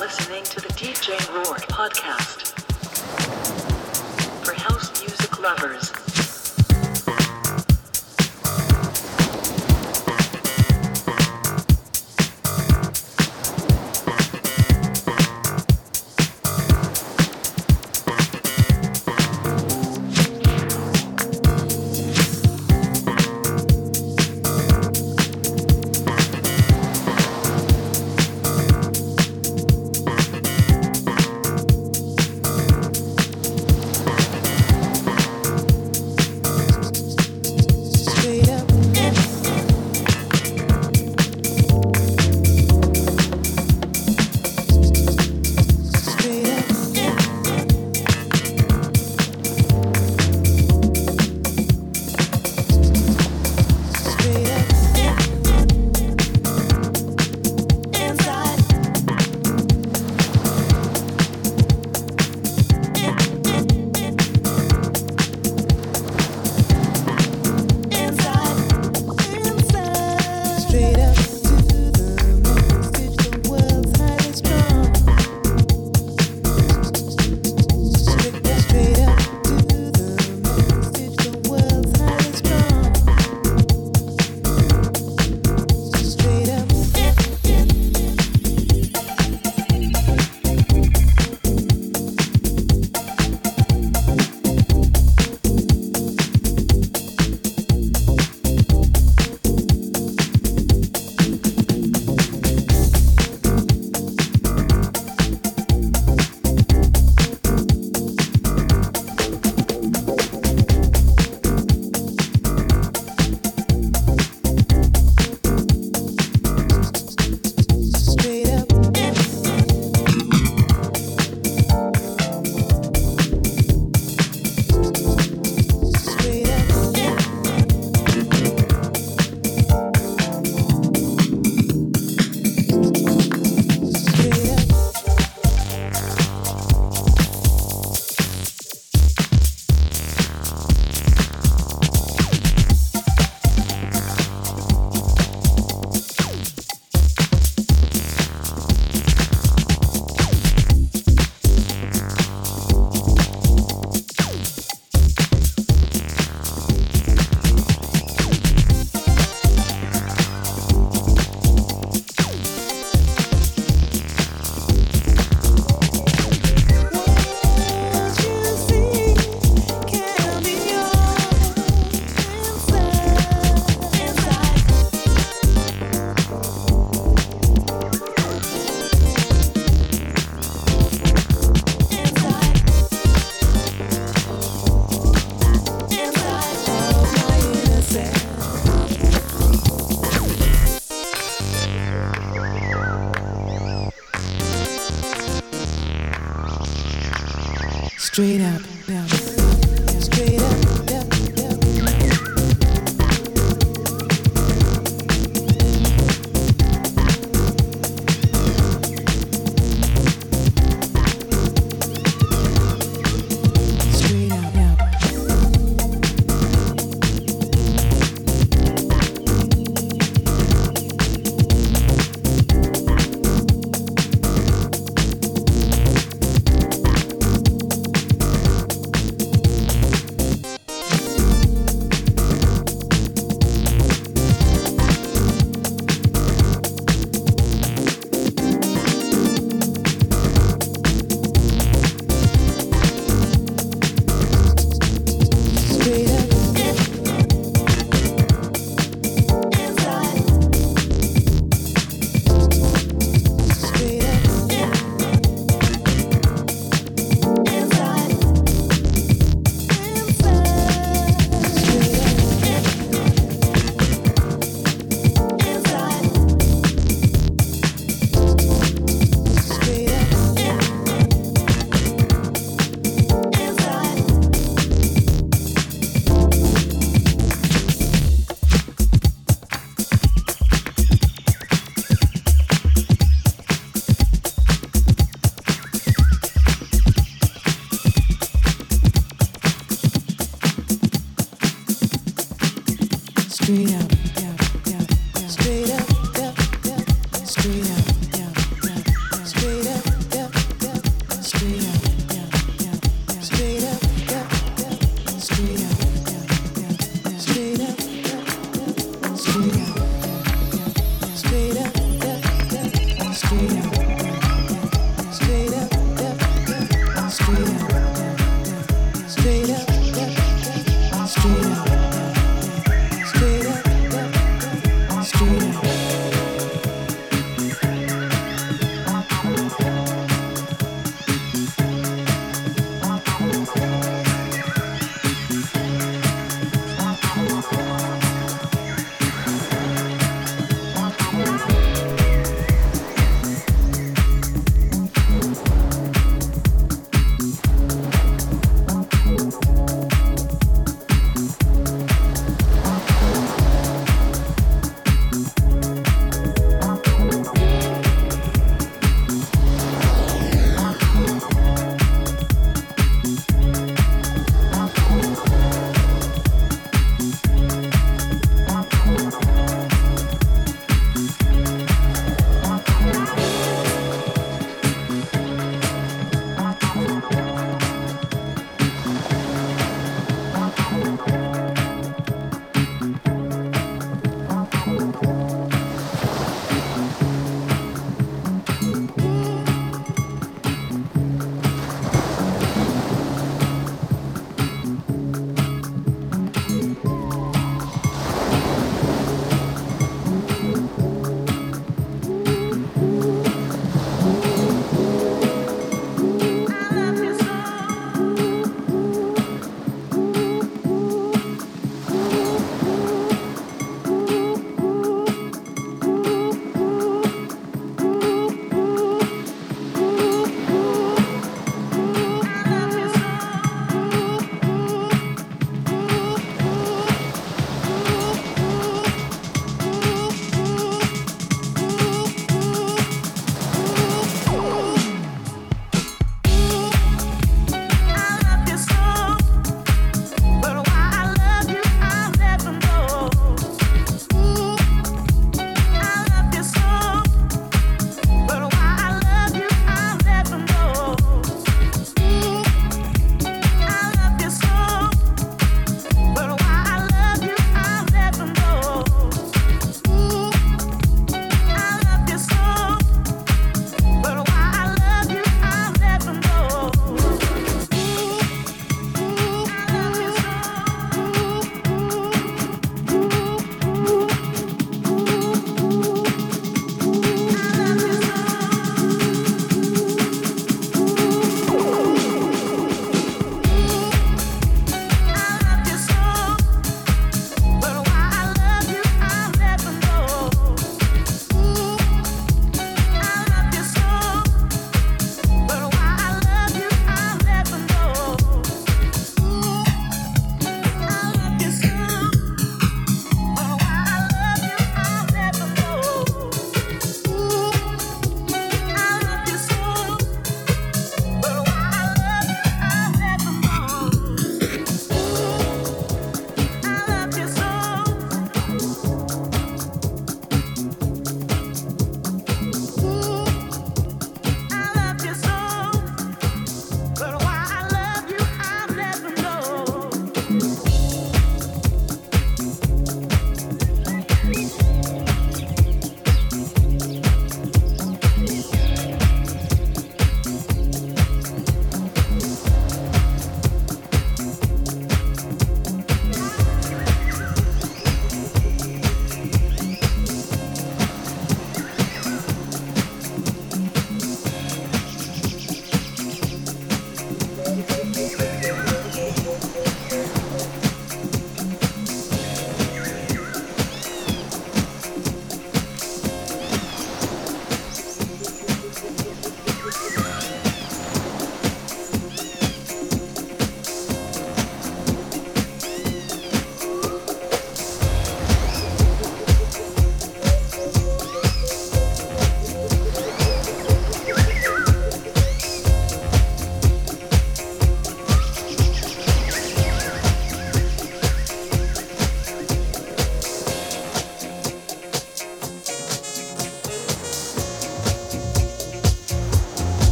listening to the DJ Roar podcast for house music lovers.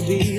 To be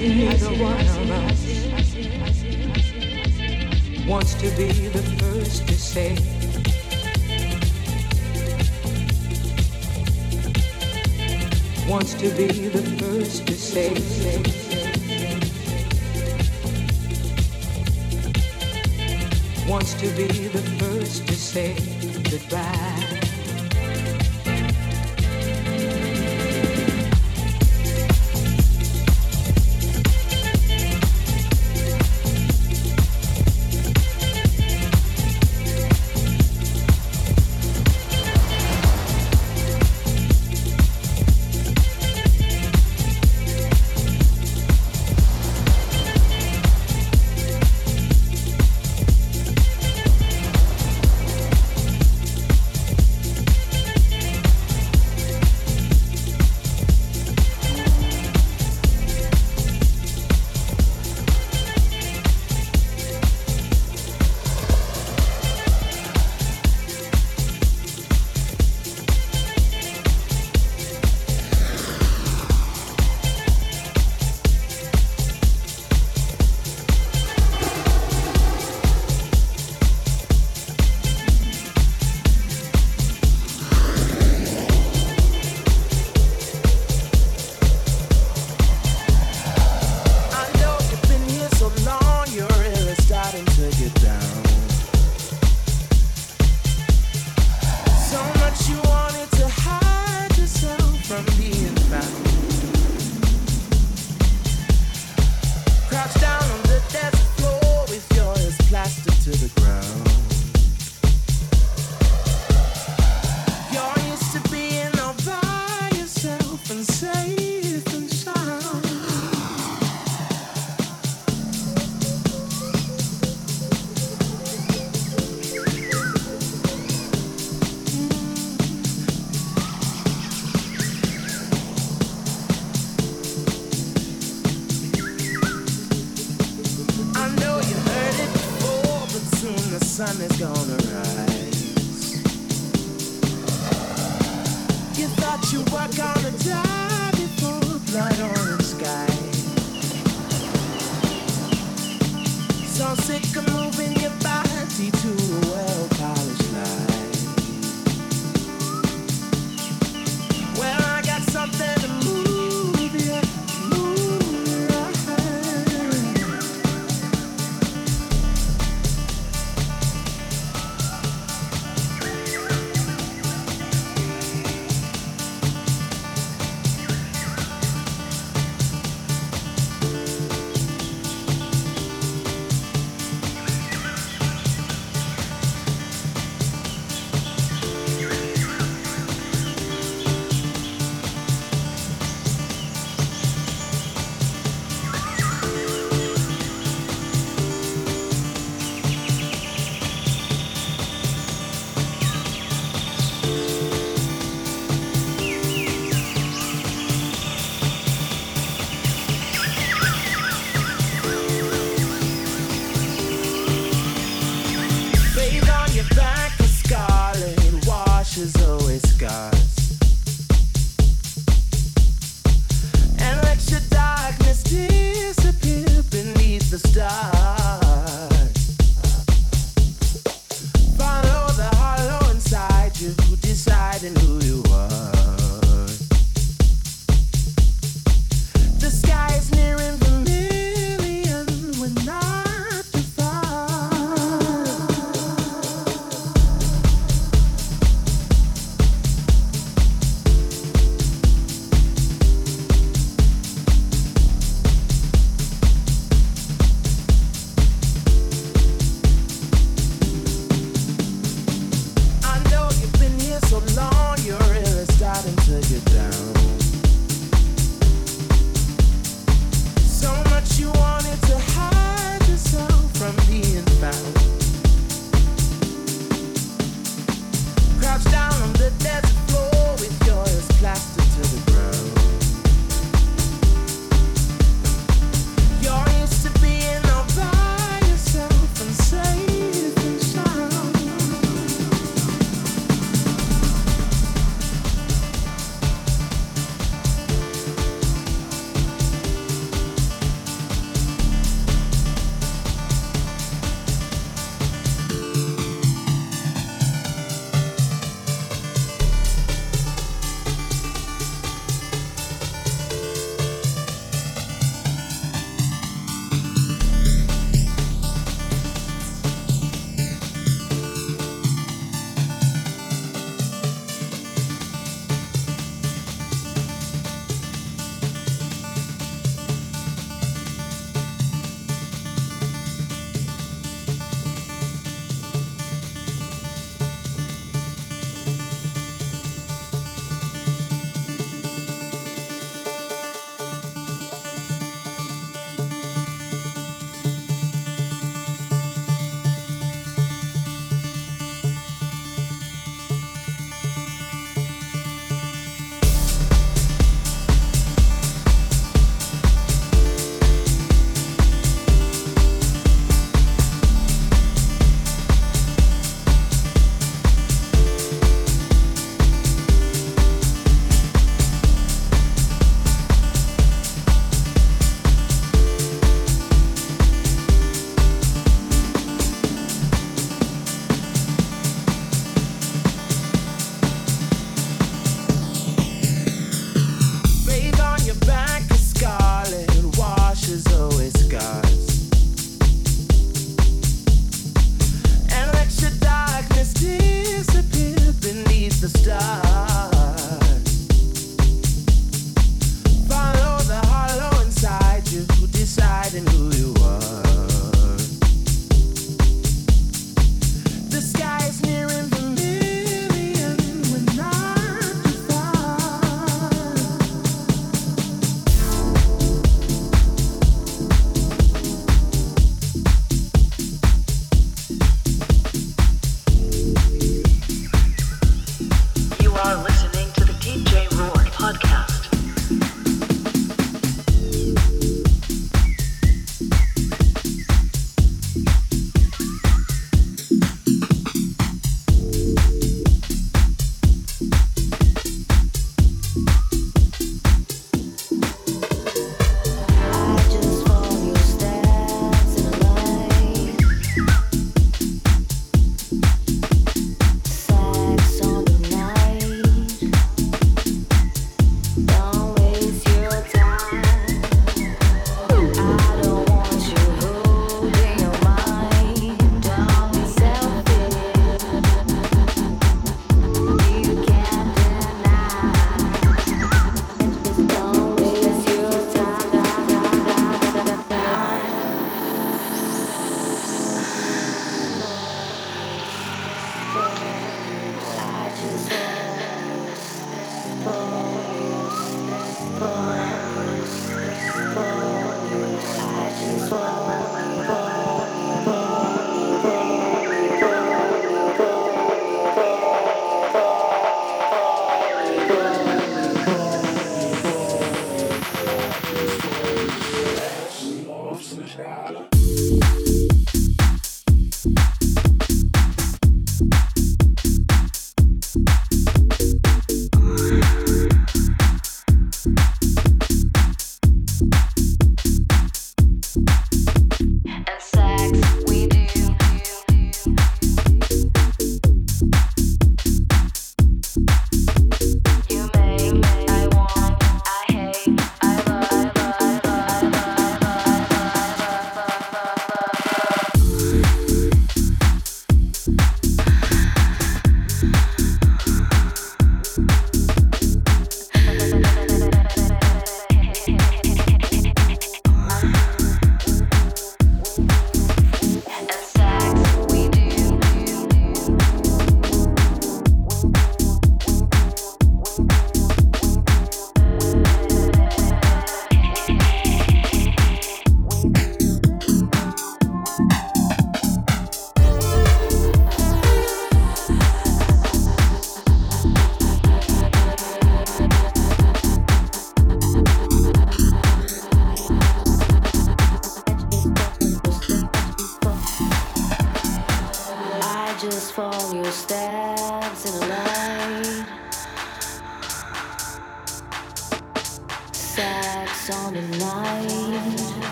guess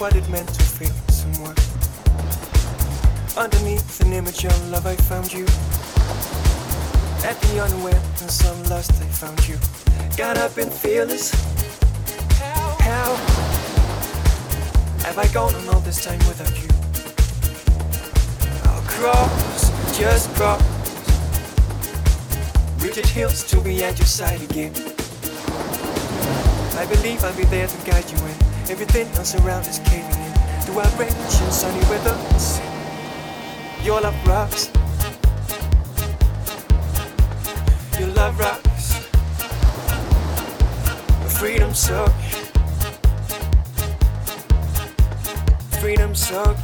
What it meant to feel someone. Underneath an image of love, I found you. At the unaware, and some lust, I found you. Got up and fearless. How have I gone on all this time without you? I'll cross, just cross. Rigid hills to be at your side again. I believe I'll be there to guide you in. Everything else around is caving in. Through our range and sunny weather. Your love rocks. Your love rocks. Freedom so. Freedom so.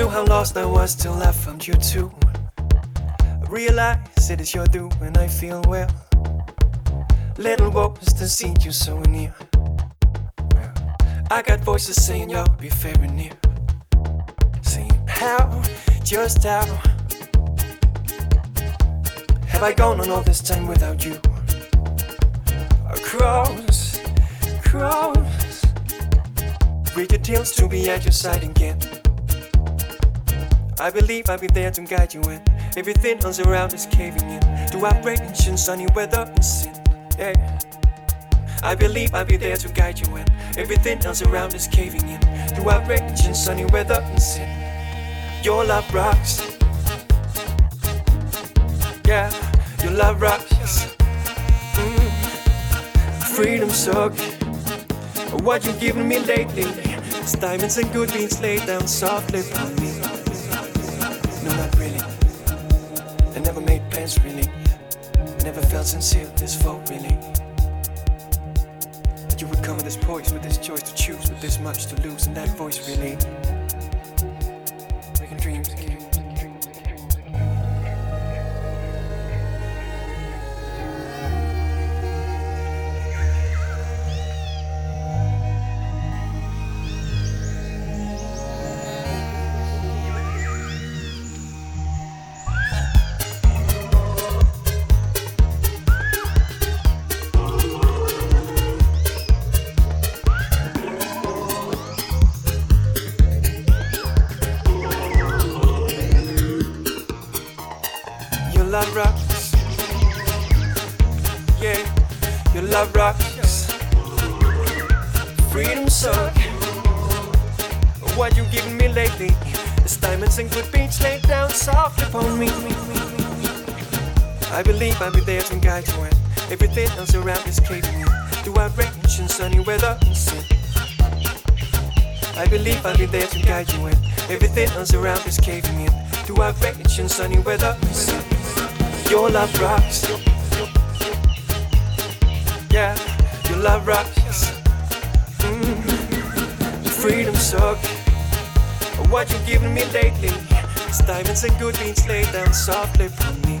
Knew how lost I was till I found you too. Realize it is your and I feel well. Little was to see you so near. I got voices saying you'll be very near. Saying how, just how have I gone on all this time without you? Across, cross, read your deals to be at your side again. I believe I'll be there to guide you in. Everything else around is caving in. Through outrage and sunny weather and sin. Yeah. I believe I'll be there to guide you in. Everything else around is caving in. Through outrage and sunny weather and sin. Your love rocks. Yeah, your love rocks. Mm. Freedom suck. What you giving me lately? It's diamonds and good beans laid down softly on me. Plans really. I never felt sincere this full really. That you would come with this poise, with this choice to choose, with this much to lose, and that voice really. Sunny weather and sin? I believe I'll be there to guide you in. Everything else around is caving in. Do I range in sunny weather and sin? Your love rocks. Yeah, your love rocks. Mm. Freedom suck. What you giving me lately? It's diamonds and good beans laid down softly for me.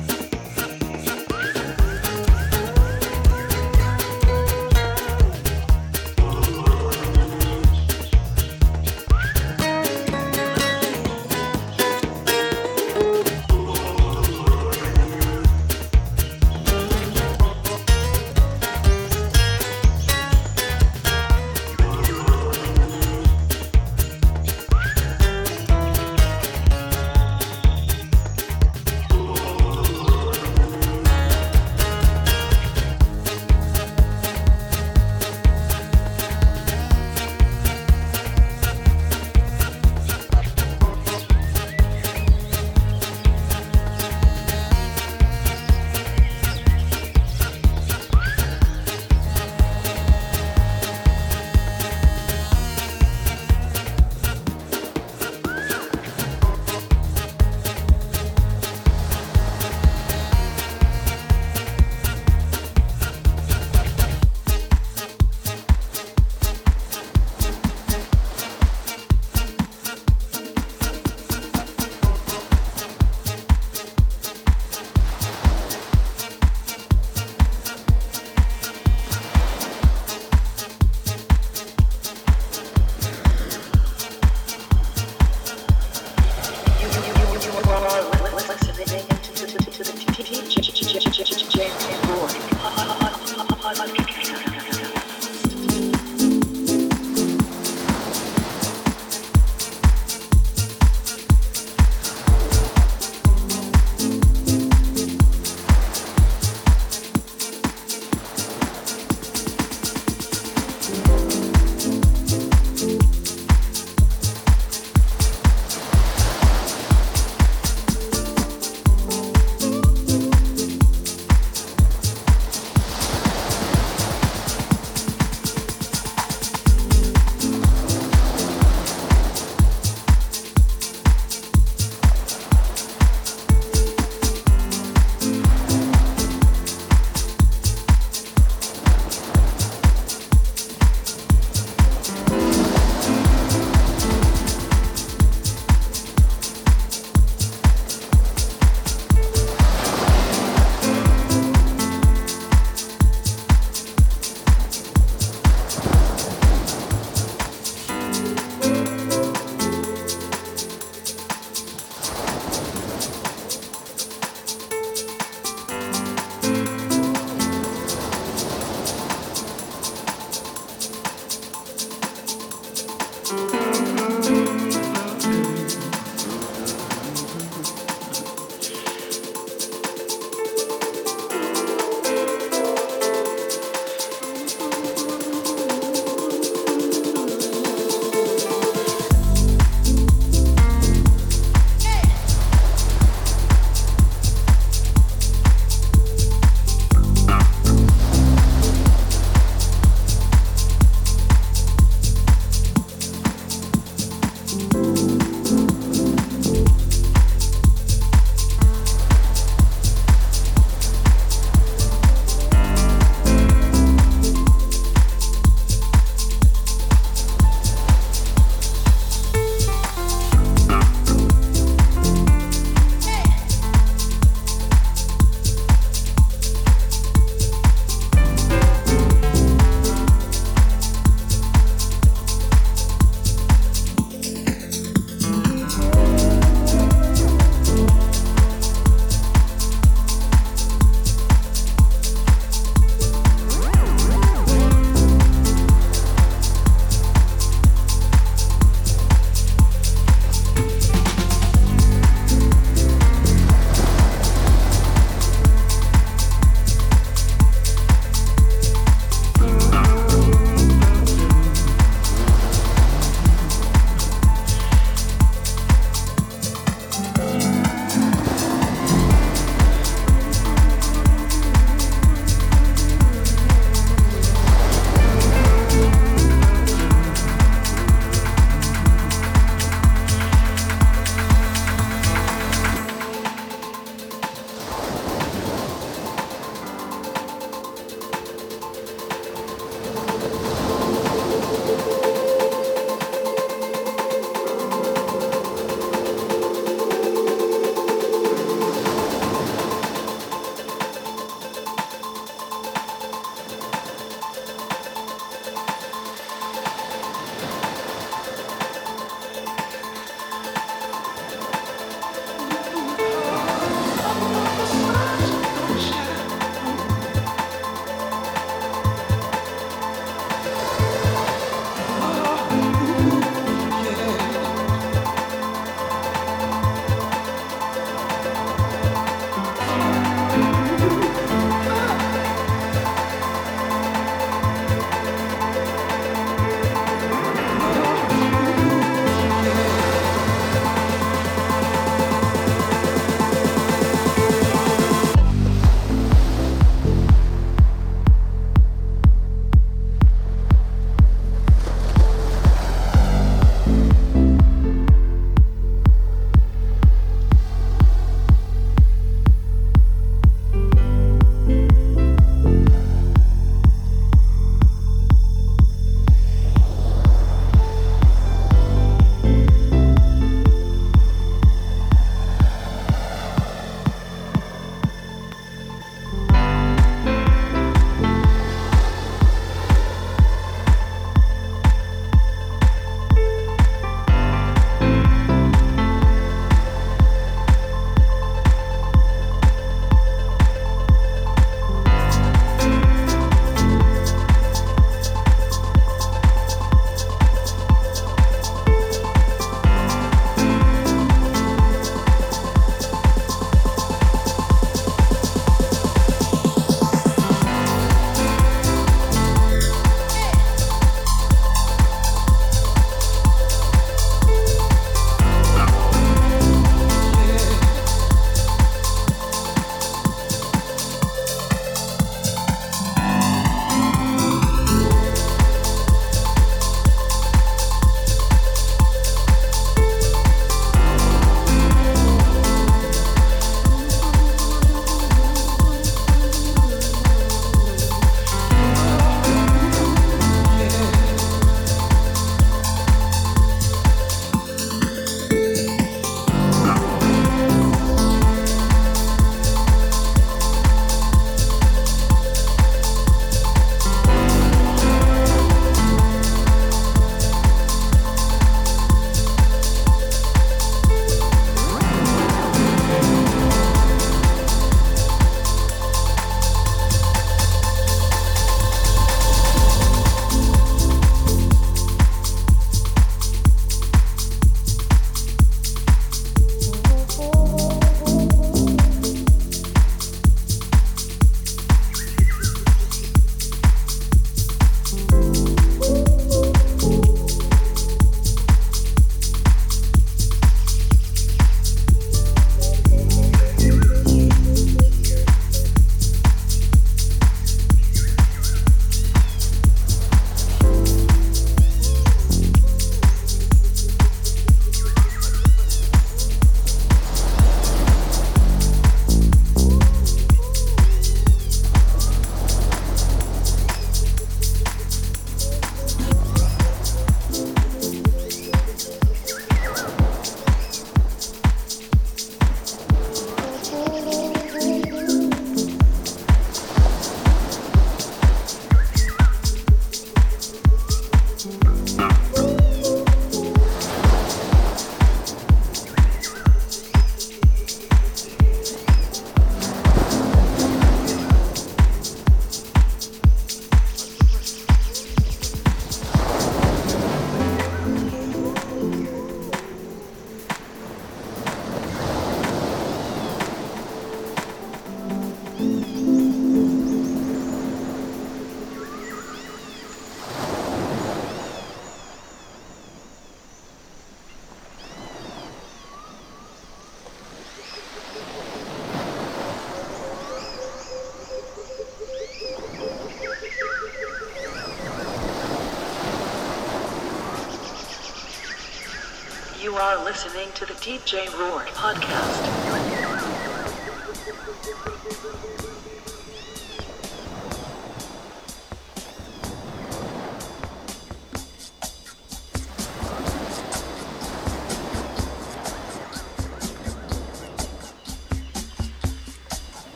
Are listening to the DJ Roar podcast.